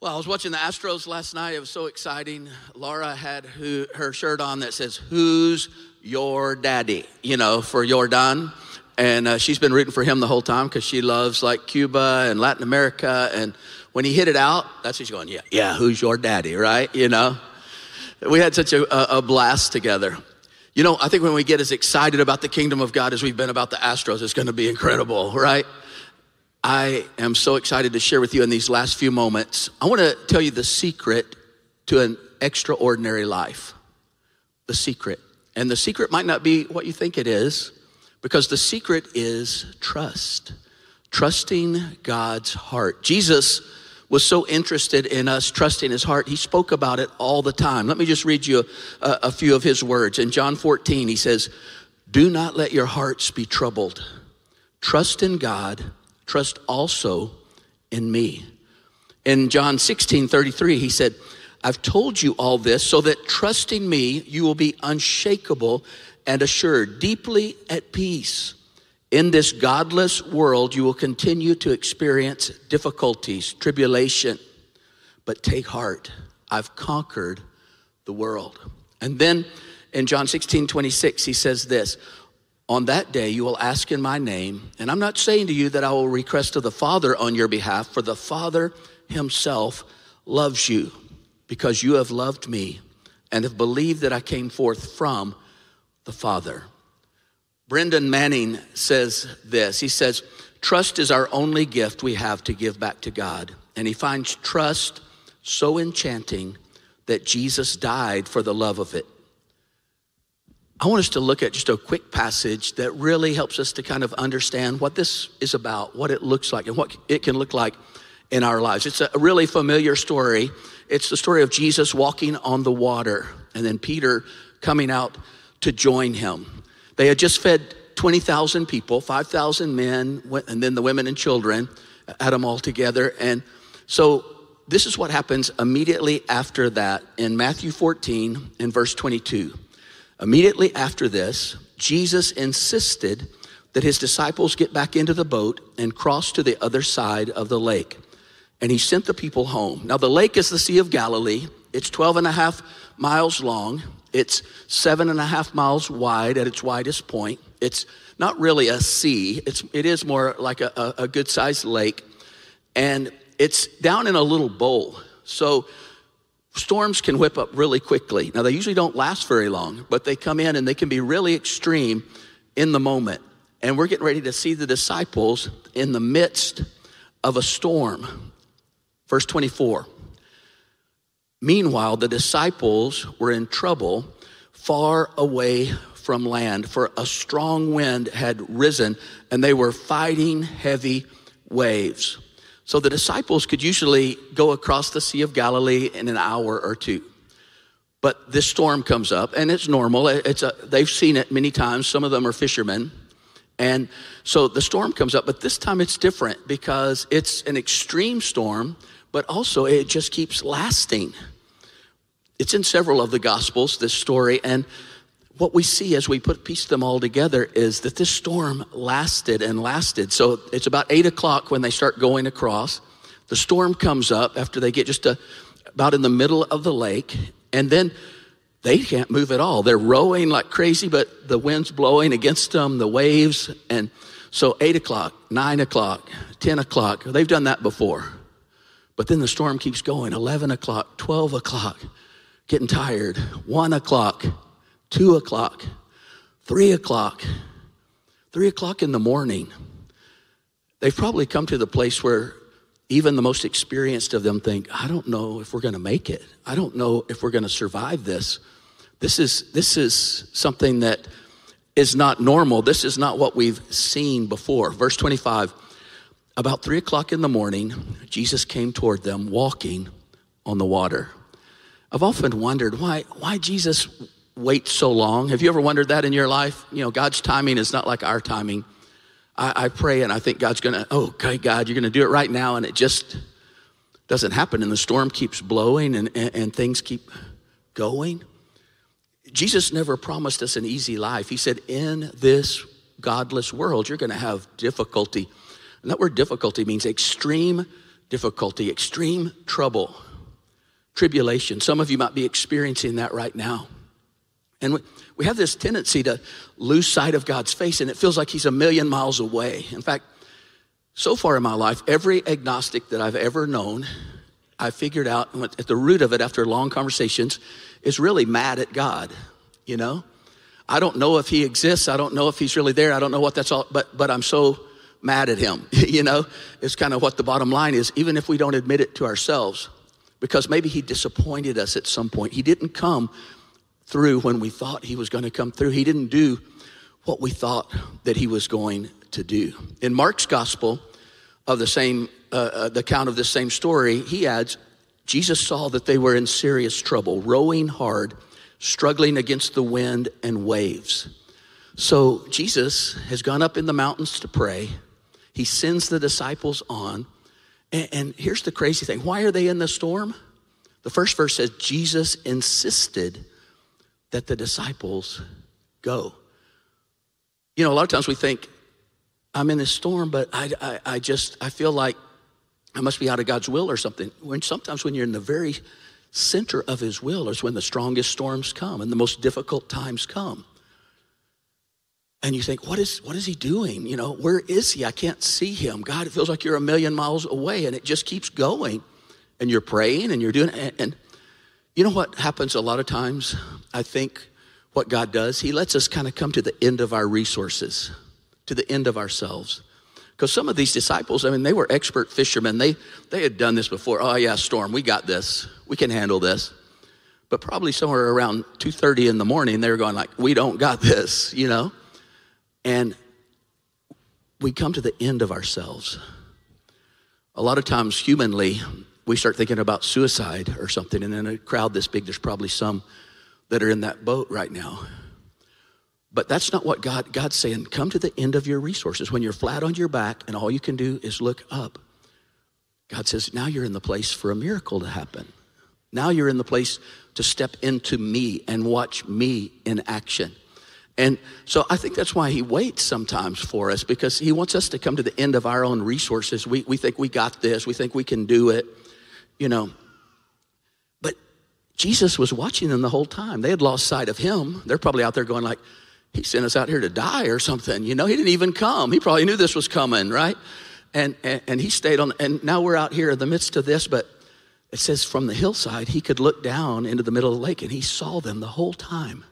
Well, I was watching the Astros last night. It was so exciting. Laura had who, her shirt on that says, Who's your daddy? You know, for Jordan. And uh, she's been rooting for him the whole time because she loves like Cuba and Latin America. And when he hit it out, that's she's going, Yeah, yeah, who's your daddy, right? You know? We had such a, a blast together. You know, I think when we get as excited about the kingdom of God as we've been about the Astros, it's going to be incredible, right? I am so excited to share with you in these last few moments. I want to tell you the secret to an extraordinary life. The secret. And the secret might not be what you think it is, because the secret is trust. Trusting God's heart. Jesus was so interested in us trusting his heart, he spoke about it all the time. Let me just read you a, a few of his words. In John 14, he says, Do not let your hearts be troubled. Trust in God trust also in me. In John 16 33, he said, I've told you all this so that trusting me, you will be unshakable and assured, deeply at peace. In this godless world, you will continue to experience difficulties, tribulation, but take heart. I've conquered the world. And then in John 16 26, he says this on that day, you will ask in my name, and I'm not saying to you that I will request to the Father on your behalf, for the Father himself loves you because you have loved me and have believed that I came forth from the Father. Brennan Manning says this He says, Trust is our only gift we have to give back to God. And he finds trust so enchanting that Jesus died for the love of it. I want us to look at just a quick passage that really helps us to kind of understand what this is about, what it looks like, and what it can look like in our lives. It's a really familiar story. It's the story of Jesus walking on the water and then Peter coming out to join him. They had just fed 20,000 people, 5,000 men, and then the women and children, had them all together. And so this is what happens immediately after that in Matthew 14 and verse 22. Immediately after this, Jesus insisted that his disciples get back into the boat and cross to the other side of the lake. And he sent the people home. Now, the lake is the Sea of Galilee. It's 12 and a half miles long. It's seven and a half miles wide at its widest point. It's not really a sea. It's, it is more like a, a, a good sized lake. And it's down in a little bowl. So Storms can whip up really quickly. Now, they usually don't last very long, but they come in and they can be really extreme in the moment. And we're getting ready to see the disciples in the midst of a storm. Verse 24. Meanwhile, the disciples were in trouble far away from land, for a strong wind had risen and they were fighting heavy waves. So the disciples could usually go across the Sea of Galilee in an hour or two. But this storm comes up, and it's normal. It's a, they've seen it many times. Some of them are fishermen. And so the storm comes up, but this time it's different because it's an extreme storm, but also it just keeps lasting. It's in several of the Gospels, this story. And what we see as we put piece them all together is that this storm lasted and lasted. So it's about eight o'clock when they start going across. The storm comes up after they get just a, about in the middle of the lake, and then they can't move at all. They're rowing like crazy, but the wind's blowing against them, the waves, and so eight o'clock, nine o'clock, ten o'clock. They've done that before, but then the storm keeps going. Eleven o'clock, twelve o'clock, getting tired. One o'clock two o'clock, three o'clock, three o'clock in the morning. They've probably come to the place where even the most experienced of them think, I don't know if we're going to make it. I don't know if we're going to survive this. This is, this is something that is not normal. This is not what we've seen before. Verse 25 About three o'clock in the morning, Jesus came toward them walking on the water. I've often wondered why, why Jesus wait so long? Have you ever wondered that in your life? You know, God's timing is not like our timing. I, I pray and I think God's gonna, oh, okay, God, you're gonna do it right now, and it just doesn't happen, and the storm keeps blowing and, and, and things keep going. Jesus never promised us an easy life. He said, in this godless world, you're gonna have difficulty. And that word difficulty means extreme difficulty, extreme trouble, tribulation. Some of you might be experiencing that right now. And we, we have this tendency to lose sight of God's face, and it feels like He's a million miles away. In fact, so far in my life, every agnostic that I've ever known, I figured out at the root of it after long conversations is really mad at God, you know? I don't know if he exists. I don't know if he's really there. I don't know what that's all, but, but I'm so mad at him, you know? It's kind of what the bottom line is, even if we don't admit it to ourselves, because maybe he disappointed us at some point. He didn't come through when we thought he was going to come through. He didn't do what we thought that he was going to do. In Mark's gospel of the same, uh, uh, the account of this same story, he adds, Jesus saw that they were in serious trouble, rowing hard struggling against the wind and waves. So Jesus has gone up in the mountains to pray. He sends the disciples on. And, and, here's the crazy thing why are they in the storm? The first verse says Jesus insisted that the disciples go. You know, a lot of times we think, I'm in this storm, but I, I, I just, I feel like I must be out of God's will or something. When sometimes when you're in the very center of his will is when the strongest storms come and the most difficult times come. And you think, what is, what is he doing? You know, where is he? I can't see him. God, it feels like you're a million miles away and it just keeps going. And you're praying and you're doing and, and you know what happens a lot of times? I think what God does, he lets us kind of come to the end of our resources, to the end of ourselves. Because some of these disciples, I mean, they were expert fishermen. They, they had done this before. Oh, yeah, storm, we got this. We can handle this. But probably somewhere around 2.30 in the morning, they were going like, we don't got this, you know? And we come to the end of ourselves. A lot of times, humanly, we start thinking about suicide or something. And in a crowd this big, there's probably some that are in that boat right now. But that's not what God, God's saying. Come to the end of your resources. When you're flat on your back and all you can do is look up, God says, now you're in the place for a miracle to happen. Now you're in the place to step into me and watch me in action. And so I think that's why he waits sometimes for us because he wants us to come to the end of our own resources. We, we think we got this, we think we can do it, you know. But Jesus was watching them the whole time. They had lost sight of him. They're probably out there going like, he sent us out here to die or something. You know, he didn't even come. He probably knew this was coming, right? And, and, and he stayed on, and now we're out here in the midst of this, but it says from the hillside, he could look down into the middle of the lake and he saw them the whole time.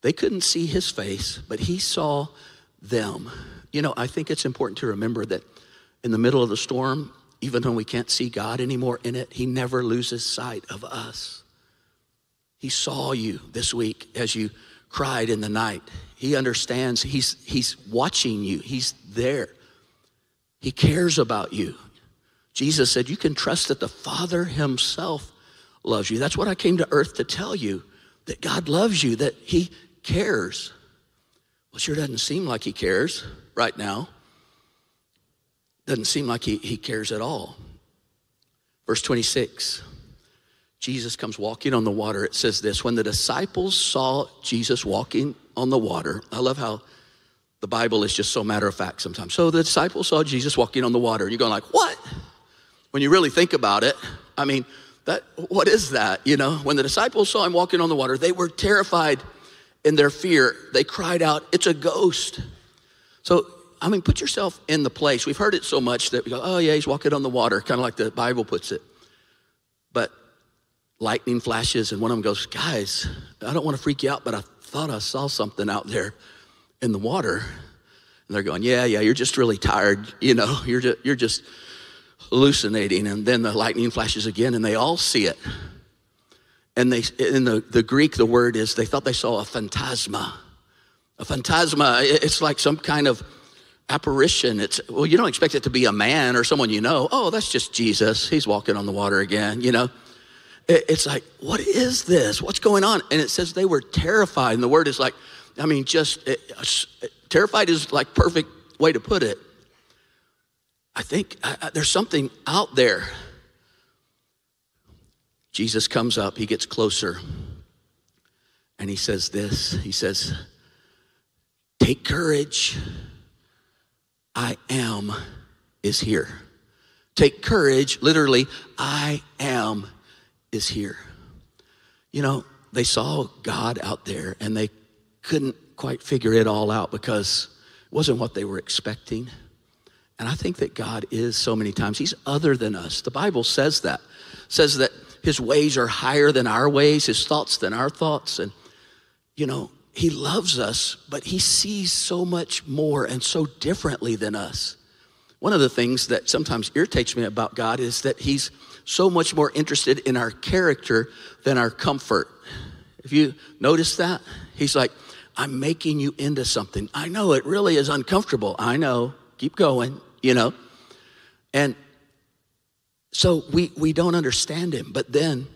They couldn't see his face, but he saw them. You know, I think it's important to remember that in the middle of the storm, even when we can't see God anymore in it, he never loses sight of us. He saw you this week as you cried in the night. He understands, he's, he's watching you, he's there. He cares about you. Jesus said, You can trust that the Father Himself loves you. That's what I came to earth to tell you that God loves you, that He cares. Well, sure doesn't seem like He cares right now. Doesn't seem like He, he cares at all. Verse 26 Jesus comes walking on the water. It says this When the disciples saw Jesus walking on the water, I love how the Bible is just so matter of fact sometimes. So the disciples saw Jesus walking on the water, you're going like, what? When you really think about it, I mean, that what is that? You know, when the disciples saw him walking on the water, they were terrified in their fear. They cried out, It's a ghost. So I mean, put yourself in the place. We've heard it so much that we go, oh, yeah, he's walking on the water, kind of like the Bible puts it. But lightning flashes, and one of them goes, Guys, I don't want to freak you out, but I thought I saw something out there in the water. And they're going, Yeah, yeah, you're just really tired. You know, you're just, you're just hallucinating. And then the lightning flashes again, and they all see it. And they, in the, the Greek, the word is they thought they saw a phantasma. A phantasma, it's like some kind of apparition. It's, well, you don't expect it to be a man or someone you know. Oh, that's just Jesus. He's walking on the water again, you know it's like, what is this? What's going on? And it says they were terrified. And the word is like, I mean, just it, terrified is like perfect way to put it. I think uh, there's something out there. Jesus comes up, he gets closer, and he says this He says, Take courage. I am is here. Take courage. Literally, I am is here. You know, they saw God out there and they couldn't quite figure it all out because it wasn't what they were expecting. And I think that God is so many times, He's other than us. The Bible says that, says that His ways are higher than our ways, His thoughts than our thoughts. And, you know, He loves us, but He sees so much more and so differently than us. One of the things that sometimes irritates me about God is that He's so much more interested in our character than our comfort. If you notice that, He's like, I'm making you into something. I know it really is uncomfortable. I know. Keep going, you know. And so we, we don't understand him. But then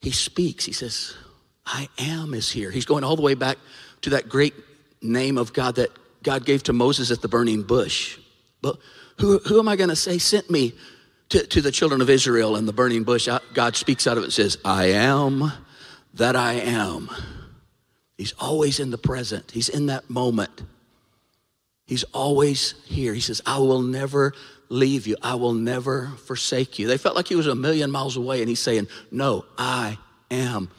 he speaks. He says, I am is here. He's going all the way back to that great name of God that God gave to Moses at the burning bush. But who, who am I going to say sent me to, to the children of Israel in the burning bush? God speaks out of it and says, I am that I am. He's always in the present, He's in that moment. He's always here. He says, I will never leave you. I will never forsake you. They felt like he was a million miles away, and he's saying, No, I am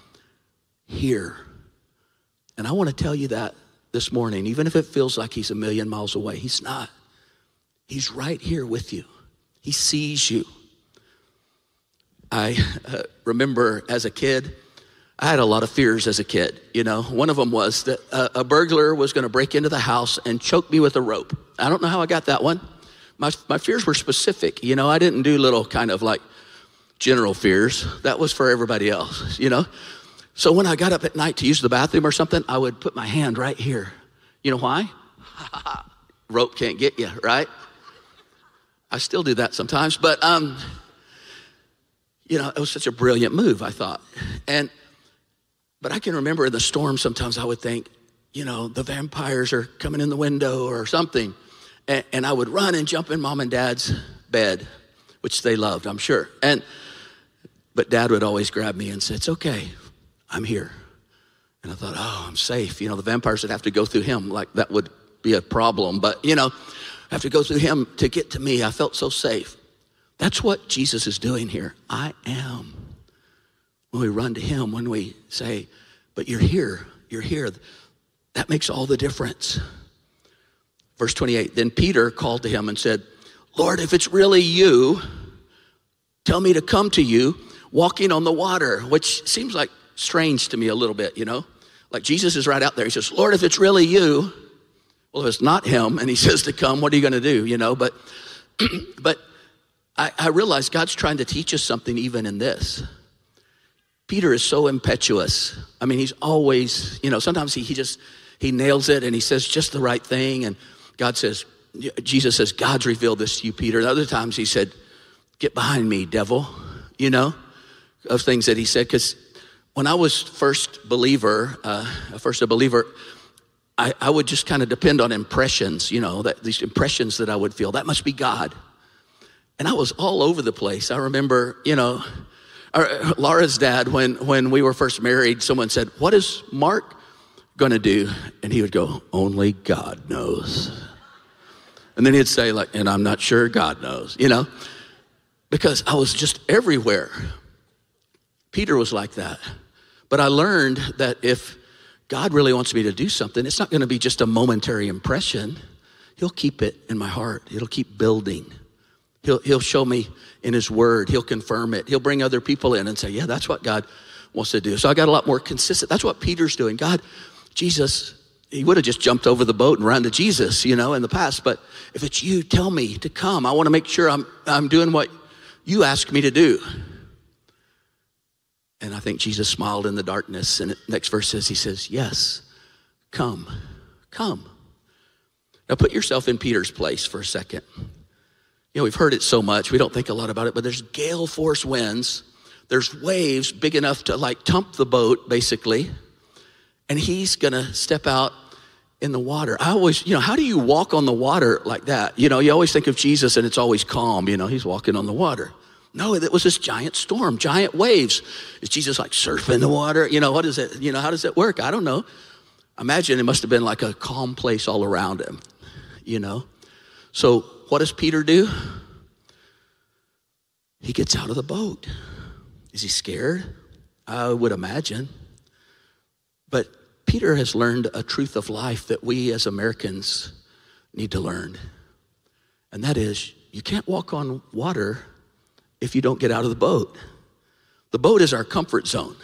here. And I want to tell you that this morning, even if it feels like he's a million miles away, he's not. He's right here with you, he sees you. I uh, remember as a kid, I had a lot of fears as a kid. You know, one of them was that a, a burglar was going to break into the house and choke me with a rope. I don't know how I got that one. My, my fears were specific. You know, I didn't do little kind of like general fears. That was for everybody else, you know. So when I got up at night to use the bathroom or something, I would put my hand right here. You know why? rope can't get you, right? I still do that sometimes, but um, you know, it was such a brilliant move, I thought. And but I can remember in the storm, sometimes I would think, you know, the vampires are coming in the window or something. And, and, I would run and jump in mom and dad's bed, which they loved, I'm sure. And but dad would always grab me and say, It's okay, I'm here. And I thought, oh, I'm safe. You know, the vampires would have to go through him, like that would be a problem. But, you know, have to go through him to get to me. I felt so safe. That's what Jesus is doing here. I am when we run to Him, when we say, But you're here, you're here, that makes all the difference. Verse 28 Then Peter called to him and said, Lord, if it's really you, tell me to come to you walking on the water, which seems like strange to me a little bit, you know? Like Jesus is right out there. He says, Lord, if it's really you, well, if it's not him and he says to come, what are you going to do, you know? But, but I, I realize God's trying to teach us something even in this. Peter is so impetuous. I mean, he's always, you know, sometimes he, he just, he nails it and he says just the right thing. And God says, Jesus says, God's revealed this to you, Peter. And other times he said, get behind me, devil, you know, of things that he said. Because when I was first believer, uh, first a believer, I, I would just kind of depend on impressions, you know, that these impressions that I would feel. That must be God. And I was all over the place. I remember, you know, our, Laura's dad, when, when we were first married, someone said, What is Mark going to do? And he would go, Only God knows. And then he'd say, like, and I'm not sure God knows, you know, because I was just everywhere. Peter was like that. But I learned that if God really wants me to do something, it's not going to be just a momentary impression. He'll keep it in my heart, it'll keep building. He'll, he'll show me in His Word. He'll confirm it. He'll bring other people in and say, yeah, that's what God wants to do. So I got a lot more consistent. That's what Peter's doing. God, Jesus, he would have just jumped over the boat and run to Jesus, you know, in the past. But if it's you, tell me to come. I want to make sure I'm, I'm doing what you ask me to do. And I think Jesus smiled in the darkness. And next verse says, He says, Yes, come, come. Now put yourself in Peter's place for a second. You know, we've heard it so much, we don't think a lot about it, but there's gale force winds. There's waves big enough to like tump the boat, basically. And he's gonna step out in the water. I always, you know, how do you walk on the water like that? You know, you always think of Jesus and it's always calm, you know, he's walking on the water. No, it was this giant storm, giant waves. Is Jesus like surfing the water? You know, what is it? You know, how does it work? I don't know. Imagine it must have been like a calm place all around him, you know? So what does Peter do? he gets out of the boat. Is he scared? I would imagine. But Peter has learned a truth of life that we as Americans need to learn. And that is, you can't walk on water if you don't get out of the boat. The boat is our comfort zone.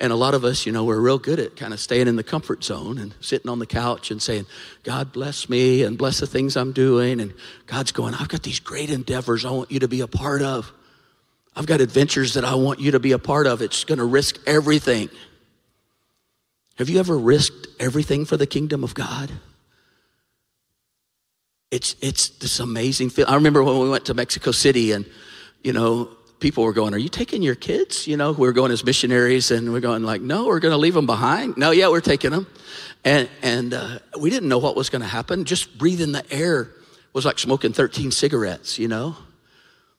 And a lot of us, you know, we're real good at kind of staying in the comfort zone and sitting on the couch and saying, God bless me and bless the things I'm doing. And God's going, I've got these great endeavors I want you to be a part of. I've got adventures that I want you to be a part of. It's going to risk everything. Have you ever risked everything for the kingdom of God? It's, it's this amazing feeling. I remember when we went to Mexico City and, you know, people were going, Are you taking your kids? You know, we were going as missionaries and we're going, like, No, we're going to leave them behind. No, yeah, we're taking them. And, and uh, we didn't know what was going to happen. Just breathing the air was like smoking 13 cigarettes, you know?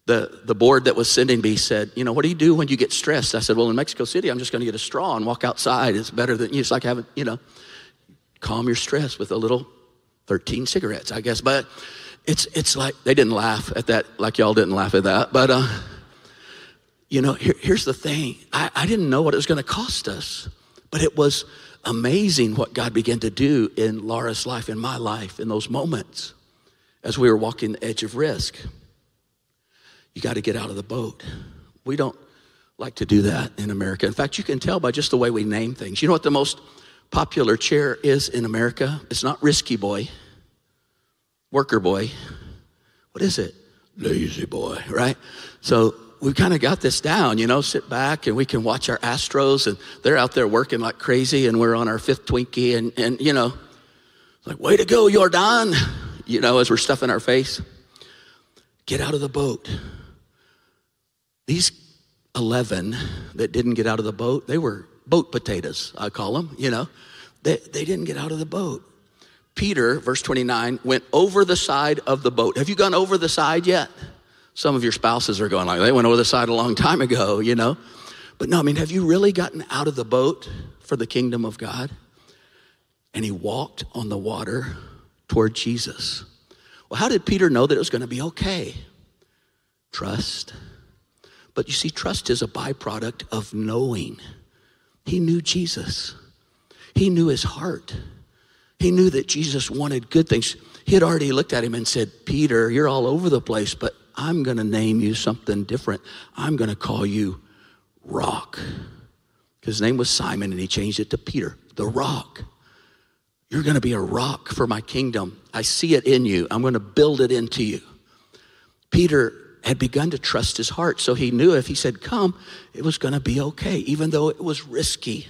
The, the board that was sending me said, You know, what do you do when you get stressed? I said, Well, in Mexico City, I'm just going to get a straw and walk outside. It's better than, it's like having, you know, calm your stress with a little 13 cigarettes, I guess. But it's, it's like, they didn't laugh at that, like y'all didn't laugh at that. But, uh, you know, here, here's the thing I, I didn't know what it was going to cost us, but it was amazing what God began to do in Laura's life, in my life, in those moments as we were walking the edge of risk. You got to get out of the boat. We don't like to do that in America. In fact, you can tell by just the way we name things. You know what the most popular chair is in America? It's not Risky Boy, Worker Boy. What is it? Lazy Boy, right? So we've kind of got this down, you know, sit back and we can watch our Astros and they're out there working like crazy and we're on our fifth Twinkie and, and you know, like, way to go, Jordan, you know, as we're stuffing our face. Get out of the boat. These 11 that didn't get out of the boat, they were boat potatoes, I call them, you know. They, they didn't get out of the boat. Peter, verse 29, went over the side of the boat. Have you gone over the side yet? Some of your spouses are going like, they went over the side a long time ago, you know? But no, I mean, have you really gotten out of the boat for the kingdom of God? And he walked on the water toward Jesus. Well, how did Peter know that it was going to be okay? Trust. But you see, trust is a byproduct of knowing. He knew Jesus, he knew his heart. He knew that Jesus wanted good things. He had already looked at him and said, Peter, you're all over the place, but I'm going to name you something different. I'm going to call you Rock. His name was Simon, and he changed it to Peter, the Rock. You're going to be a rock for my kingdom. I see it in you. I'm going to build it into you. Peter had begun to trust his heart, so he knew if he said, Come, it was going to be okay, even though it was risky.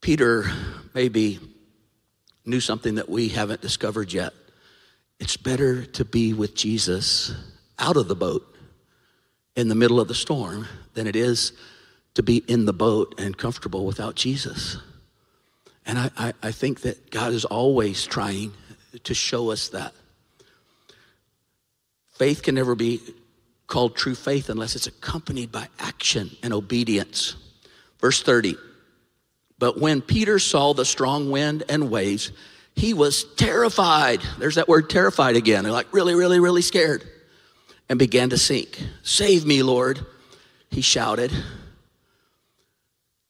Peter maybe knew something that we haven't discovered yet. It's better to be with Jesus out of the boat in the middle of the storm than it is to be in the boat and comfortable without Jesus. And I, I, I, think that God is always trying to show us that. Faith can never be called true faith unless it's accompanied by action and obedience. Verse 30 But when Peter saw the strong wind and waves, he was terrified. There's that word terrified again. They're like really, really, really scared and began to sink. Save me, Lord, he shouted.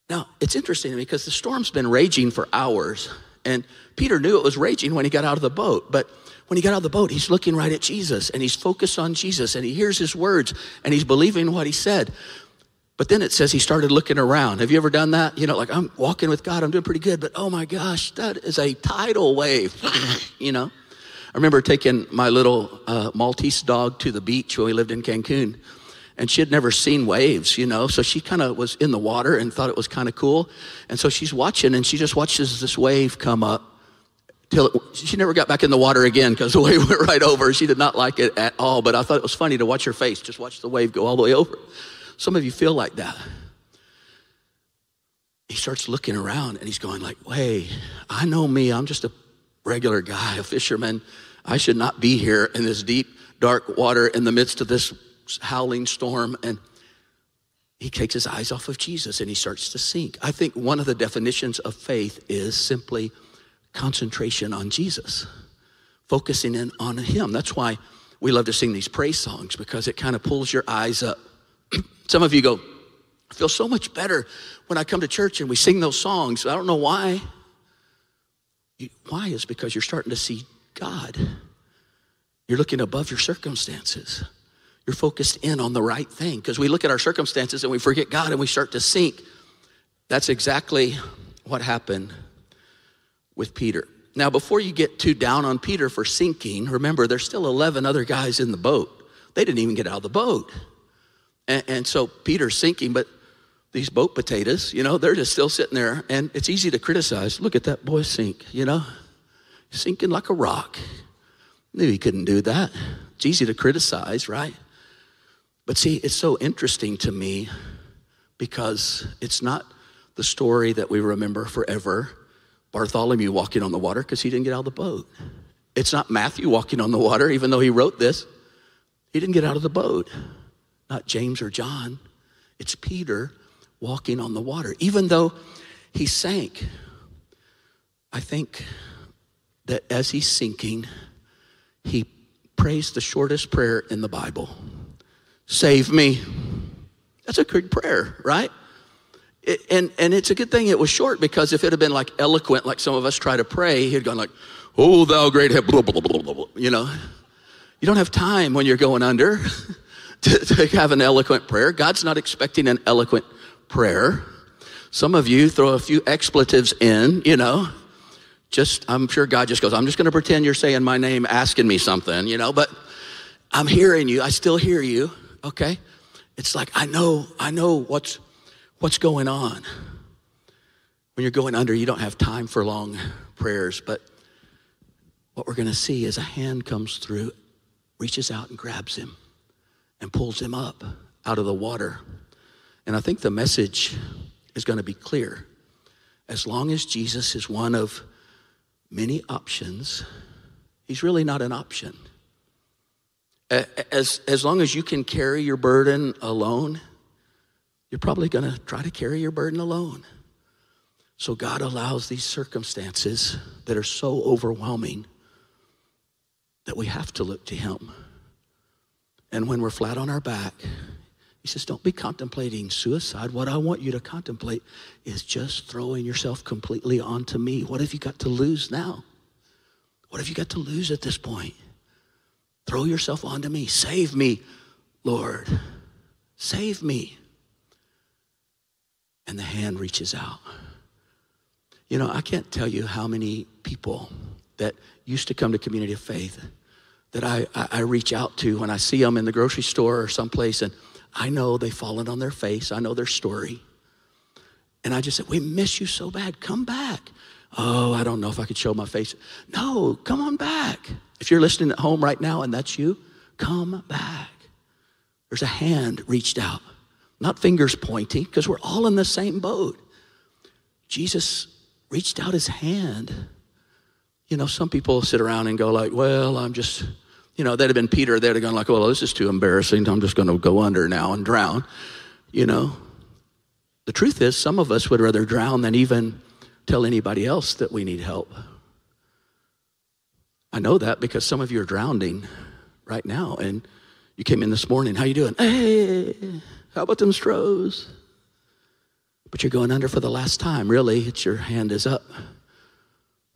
Now, it's interesting because the storm's been raging for hours, and Peter knew it was raging when he got out of the boat. But when he got out of the boat, he's looking right at Jesus and he's focused on Jesus and he hears his words and he's believing what he said. But then it says he started looking around. Have you ever done that? You know, like I'm walking with God, I'm doing pretty good, but oh my gosh, that is a tidal wave. you know, I remember taking my little uh, Maltese dog to the beach when we lived in Cancun, and she had never seen waves, you know, so she kind of was in the water and thought it was kind of cool. And so she's watching, and she just watches this wave come up. Till it, she never got back in the water again because the wave went right over. She did not like it at all, but I thought it was funny to watch her face, just watch the wave go all the way over. Some of you feel like that. He starts looking around and he's going like, "Hey, I know me. I'm just a regular guy, a fisherman. I should not be here in this deep, dark water in the midst of this howling storm." And he takes his eyes off of Jesus and he starts to sink. I think one of the definitions of faith is simply concentration on Jesus, focusing in on him. That's why we love to sing these praise songs because it kind of pulls your eyes up. Some of you go, I feel so much better when I come to church and we sing those songs. I don't know why. Why is because you're starting to see God. You're looking above your circumstances. You're focused in on the right thing because we look at our circumstances and we forget God and we start to sink. That's exactly what happened with Peter. Now, before you get too down on Peter for sinking, remember there's still 11 other guys in the boat. They didn't even get out of the boat. And, and so Peter's sinking, but these boat potatoes, you know, they're just still sitting there. And it's easy to criticize. Look at that boy sink, you know, sinking like a rock. Knew he couldn't do that. It's easy to criticize, right? But see, it's so interesting to me because it's not the story that we remember forever. Bartholomew walking on the water because he didn't get out of the boat. It's not Matthew walking on the water, even though he wrote this. He didn't get out of the boat. Not James or John. It's Peter walking on the water, even though he sank. I think that as he's sinking, he prays the shortest prayer in the Bible Save me. That's a good prayer, right? It, and, and it's a good thing it was short because if it had been like eloquent, like some of us try to pray, he'd gone like, Oh, thou great blah, blah, blah, blah, blah, you know. You don't have time when you're going under to, to have an eloquent prayer. God's not expecting an eloquent prayer. Some of you throw a few expletives in, you know. Just, I'm sure God just goes, I'm just going to pretend you're saying my name, asking me something, you know, but I'm hearing you. I still hear you, okay? It's like, I know, I know what's, what's going on. When you're going under, you don't have time for long prayers, but what we're going to see is a hand comes through, reaches out and grabs him and pulls him up out of the water. And I think the message is going to be clear. As long as Jesus is one of many options, he's really not an option. As, as long as you can carry your burden alone, you're probably going to try to carry your burden alone. So God allows these circumstances that are so overwhelming that we have to look to Him. And when we're flat on our back, he says, Don't be contemplating suicide. What I want you to contemplate is just throwing yourself completely onto me. What have you got to lose now? What have you got to lose at this point? Throw yourself onto me. Save me, Lord. Save me. And the hand reaches out. You know, I can't tell you how many people that used to come to community of faith that I, I, I reach out to when I see them in the grocery store or someplace and I know they've fallen on their face. I know their story. And I just said, We miss you so bad. Come back. Oh, I don't know if I could show my face. No, come on back. If you're listening at home right now and that's you, come back. There's a hand reached out, not fingers pointing, because we're all in the same boat. Jesus reached out his hand. You know, some people sit around and go like, well, I'm just you know, they'd have been Peter, they'd have gone like, well, this is too embarrassing. I'm just going to go under now and drown. You know, the truth is, some of us would rather drown than even tell anybody else that we need help. I know that because some of you are drowning right now, and you came in this morning. How you doing? Hey, how about them Stros? But you're going under for the last time. Really, it's your hand is up,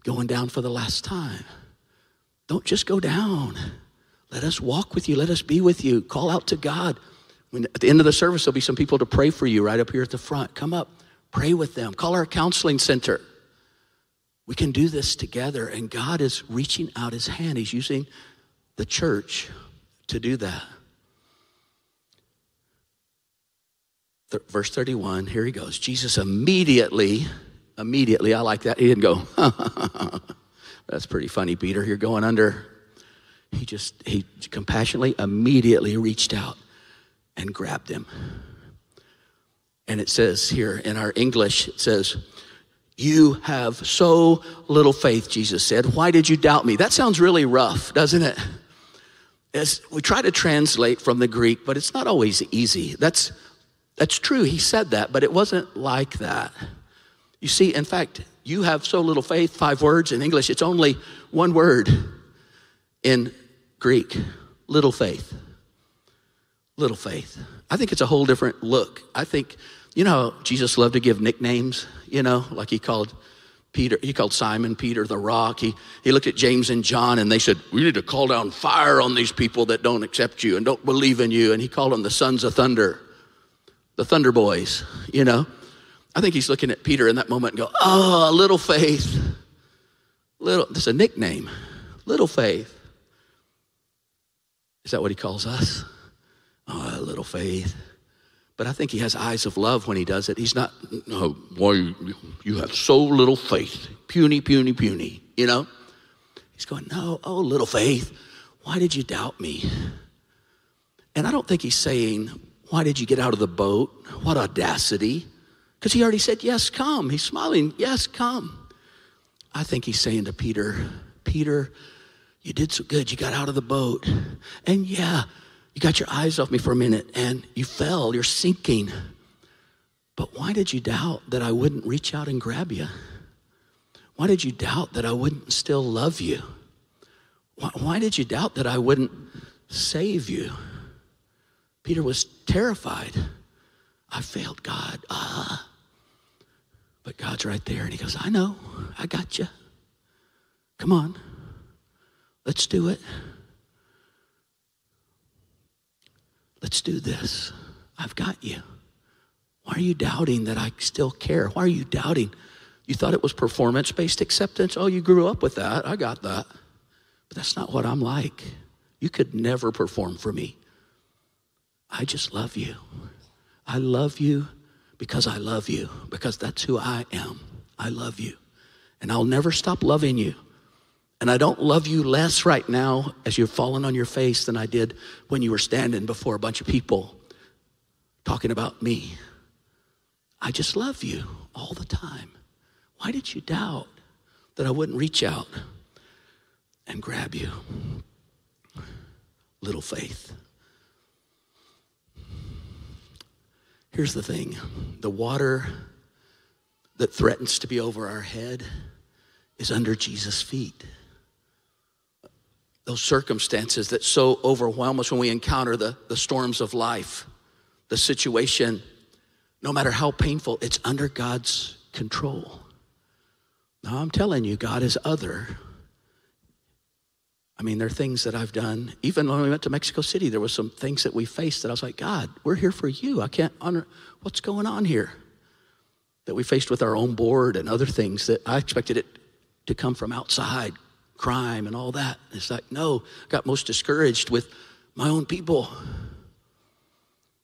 going down for the last time. Don't just go down. Let us walk with you. Let us be with you. Call out to God. When, at the end of the service, there'll be some people to pray for you right up here at the front. Come up, pray with them. Call our counseling center. We can do this together, and God is reaching out his hand. He's using the church to do that. Th- verse 31, here he goes. Jesus immediately, immediately, I like that. He didn't go, that's pretty funny, Peter. You're going under he just, he compassionately, immediately reached out and grabbed him. And it says here in our English, it says, You have so little faith, Jesus said. Why did you doubt me? That sounds really rough, doesn't it? As we try to translate from the Greek, but it's not always easy. That's, that's true. He said that, but it wasn't like that. You see, in fact, you have so little faith, five words in English, it's only one word in Greek. little faith. Little faith. I think it's a whole different look. I think, you know, Jesus loved to give nicknames, you know, like he called Peter, he called Simon Peter the rock. He, he looked at James and John and they said, We need to call down fire on these people that don't accept you and don't believe in you. And he called them the sons of thunder, the thunder boys, you know. I think he's looking at Peter in that moment and go, Oh, little faith. Little, is a nickname. Little faith. Is that what he calls us? Oh, little faith. But I think he has eyes of love when he does it. He's not, no, why you have so little faith. Puny, puny, puny, you know? He's going, no, oh, little faith, why did you doubt me? And I don't think he's saying, why did you get out of the boat? What audacity. Because he already said, yes, come. He's smiling, yes, come. I think he's saying to Peter, Peter, you did so good. You got out of the boat. And yeah, you got your eyes off me for a minute and you fell, you're sinking. But why did you doubt that I wouldn't reach out and grab you? Why did you doubt that I wouldn't still love you? Why, why did you doubt that I wouldn't save you? Peter was terrified. I failed God. Ah. But God's right there and he goes, I know, I got you. Come on, let's do it. Let's do this. I've got you. Why are you doubting that I still care? Why are you doubting? You thought it was performance based acceptance? Oh, you grew up with that. I got that. But that's not what I'm like. You could never perform for me. I just love you. I love you because I love you, because that's who I am. I love you. And I'll never stop loving you. And I don't love you less right now as you're falling on your face than I did when you were standing before a bunch of people talking about me. I just love you all the time. Why did you doubt that I wouldn't reach out and grab you? Little faith. Here's the thing the water that threatens to be over our head is under Jesus' feet those circumstances that so overwhelm us when we encounter the, the storms of life, the situation, no matter how painful, it's under God's control. Now, I'm telling you, God is other. I mean, there are things that I've done. Even when we went to Mexico City, there were some things that we faced that I was like, God, we're here for you. I can't honor what's going on here. That we faced with our own board and other things that I expected it to come from outside crime and all that. It's like, no, I got most discouraged with my own people.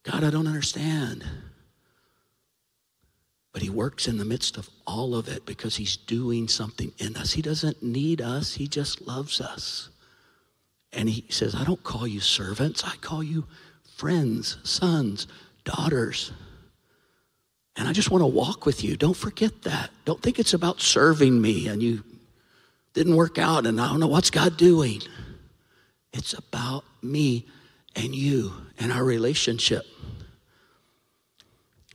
God, I don't understand. But He works in the midst of all of it because He's doing something in us. He doesn't need us, He just loves us. And He says, I don't call you servants, I call you friends, sons, daughters. And I just want to walk with you. Don't forget that. Don't think it's about serving me and you didn't work out and I don't know what's God doing. It's about me and you and our relationship.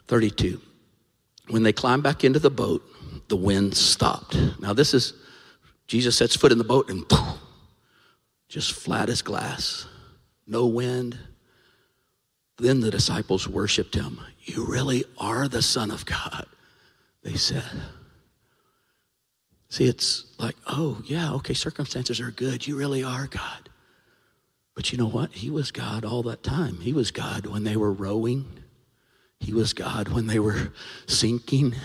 32. When they climbed back into the boat, the wind stopped. Now, this is Jesus sets foot in the boat and poof, just flat as glass, no wind. Then the disciples worshiped him. You really are the Son of God, they said. See, it's like, oh, yeah, okay, circumstances are good. You really are God. But you know what? He was God all that time. He was God when they were rowing, He was God when they were sinking.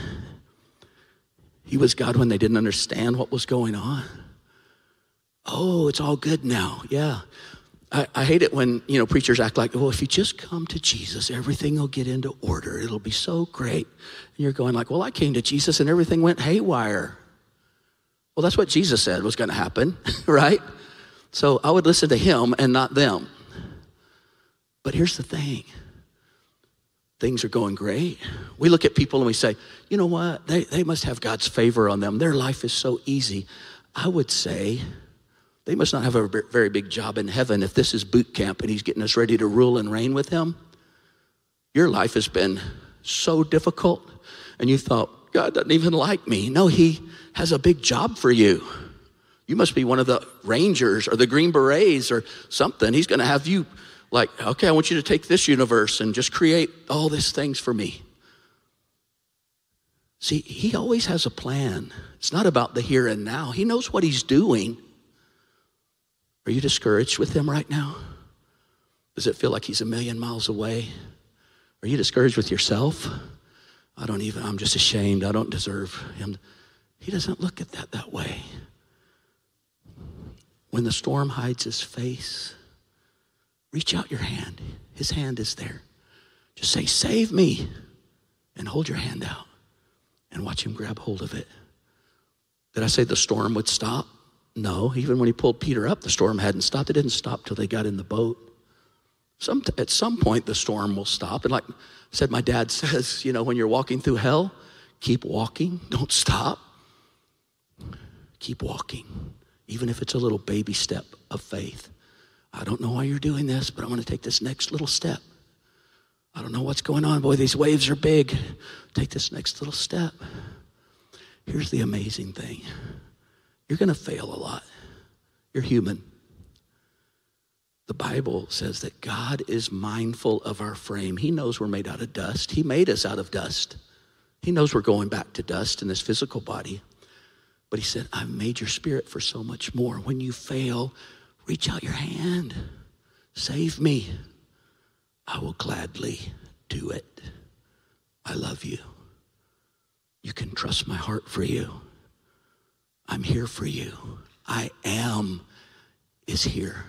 He was God when they didn't understand what was going on. Oh, it's all good now. Yeah. I, I, hate it when you know preachers act like, "Oh, if you just come to Jesus, everything will get into order. It'll be so great." And you're going like, "Well, I came to Jesus and everything went haywire." Well, that's what Jesus said was going to happen, right? So I would listen to him and not them. But here's the thing things are going great. We look at people and we say, you know what? They, they must have God's favor on them. Their life is so easy. I would say they must not have a very big job in heaven if this is boot camp and he's getting us ready to rule and reign with him. Your life has been so difficult, and you thought, God doesn't even like me. No, he has a big job for you. You must be one of the Rangers or the Green Berets or something. He's going to have you like, okay, I want you to take this universe and just create all these things for me. See, he always has a plan. It's not about the here and now. He knows what he's doing. Are you discouraged with him right now? Does it feel like he's a million miles away? Are you discouraged with yourself? I don't even, I'm just ashamed. I don't deserve him. He doesn't look at that that way. When the storm hides his face, reach out your hand. His hand is there. Just say, Save me, and hold your hand out and watch him grab hold of it. Did I say the storm would stop? No. Even when he pulled Peter up, the storm hadn't stopped. It didn't stop till they got in the boat. Some, at some point, the storm will stop. And like I said, my dad says, you know, when you're walking through hell, keep walking, don't stop. Keep walking, even if it's a little baby step of faith. I don't know why you're doing this, but I'm going to take this next little step. I don't know what's going on. Boy, these waves are big. Take this next little step. Here's the amazing thing you're going to fail a lot. You're human. The Bible says that God is mindful of our frame. He knows we're made out of dust. He made us out of dust. He knows we're going back to dust in this physical body. But He said, I've made your spirit for so much more. When you fail, reach out your hand. Save me. I will gladly do it. I love you. You can trust my heart for you. I'm here for you. I am is here.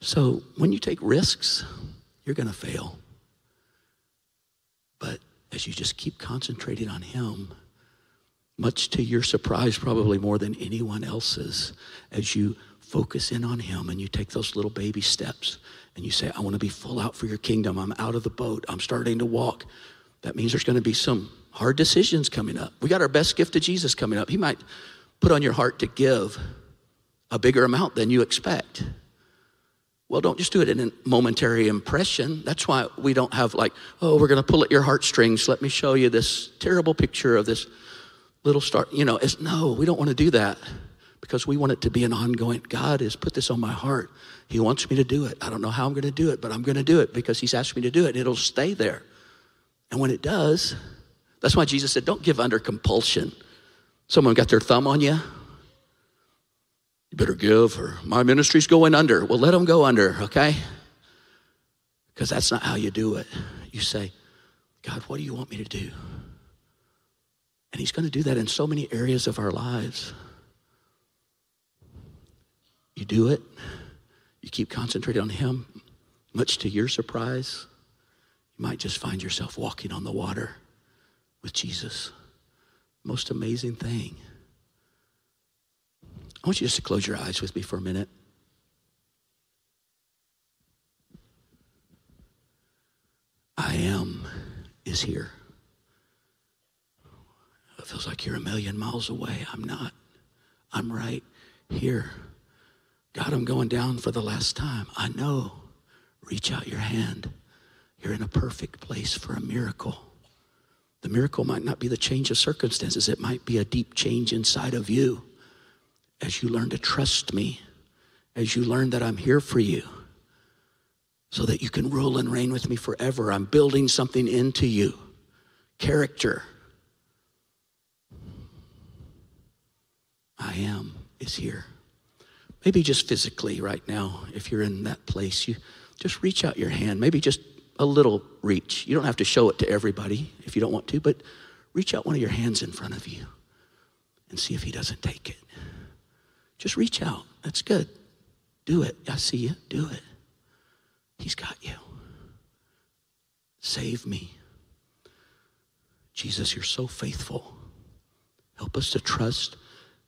So when you take risks, you're going to fail. But as you just keep concentrating on Him, much to your surprise, probably more than anyone else's, as you focus in on Him and you take those little baby steps and you say, I want to be full out for your kingdom. I'm out of the boat. I'm starting to walk. That means there's going to be some hard decisions coming up. We got our best gift to Jesus coming up. He might put on your heart to give a bigger amount than you expect. Well, don't just do it in a momentary impression. That's why we don't have like, oh, we're going to pull at your heartstrings. Let me show you this terrible picture of this little star. You know, it's no, we don't want to do that because we want it to be an ongoing. God has put this on my heart. He wants me to do it. I don't know how I'm going to do it, but I'm going to do it because He's asked me to do it. It'll stay there. And when it does, that's why Jesus said, don't give under compulsion. Someone got their thumb on you. You better give, or my ministry's going under. Well, let them go under, okay? Because that's not how you do it. You say, God, what do you want me to do? And He's going to do that in so many areas of our lives. You do it, you keep concentrating on Him, much to your surprise, you might just find yourself walking on the water with Jesus. Most amazing thing. I want you just to close your eyes with me for a minute. I am is here. It feels like you're a million miles away. I'm not. I'm right here. God, I'm going down for the last time. I know. Reach out your hand. You're in a perfect place for a miracle. The miracle might not be the change of circumstances, it might be a deep change inside of you as you learn to trust me, as you learn that I'm here for you, so that you can rule and reign with me forever. I'm building something into you character. I am is here. Maybe just physically right now, if you're in that place, you just reach out your hand, maybe just a little reach. You don't have to show it to everybody if you don't want to, but reach out one of your hands in front of you and see if he doesn't take it. Just reach out. That's good. Do it. I see you. Do it. He's got you. Save me. Jesus, you're so faithful. Help us to trust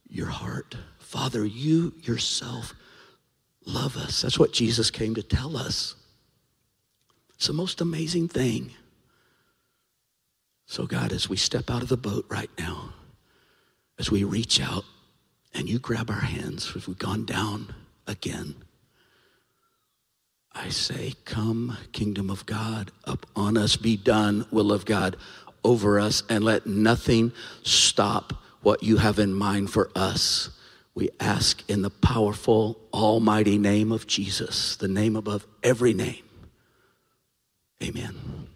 your heart. Father, you yourself love us. That's what Jesus came to tell us. It's the most amazing thing. So, God, as we step out of the boat right now, as we reach out and you grab our hands, as we've gone down again, I say, Come, kingdom of God, up on us, be done, will of God, over us, and let nothing stop what you have in mind for us We ask in the powerful, almighty name of Jesus, the name above every name. Amen.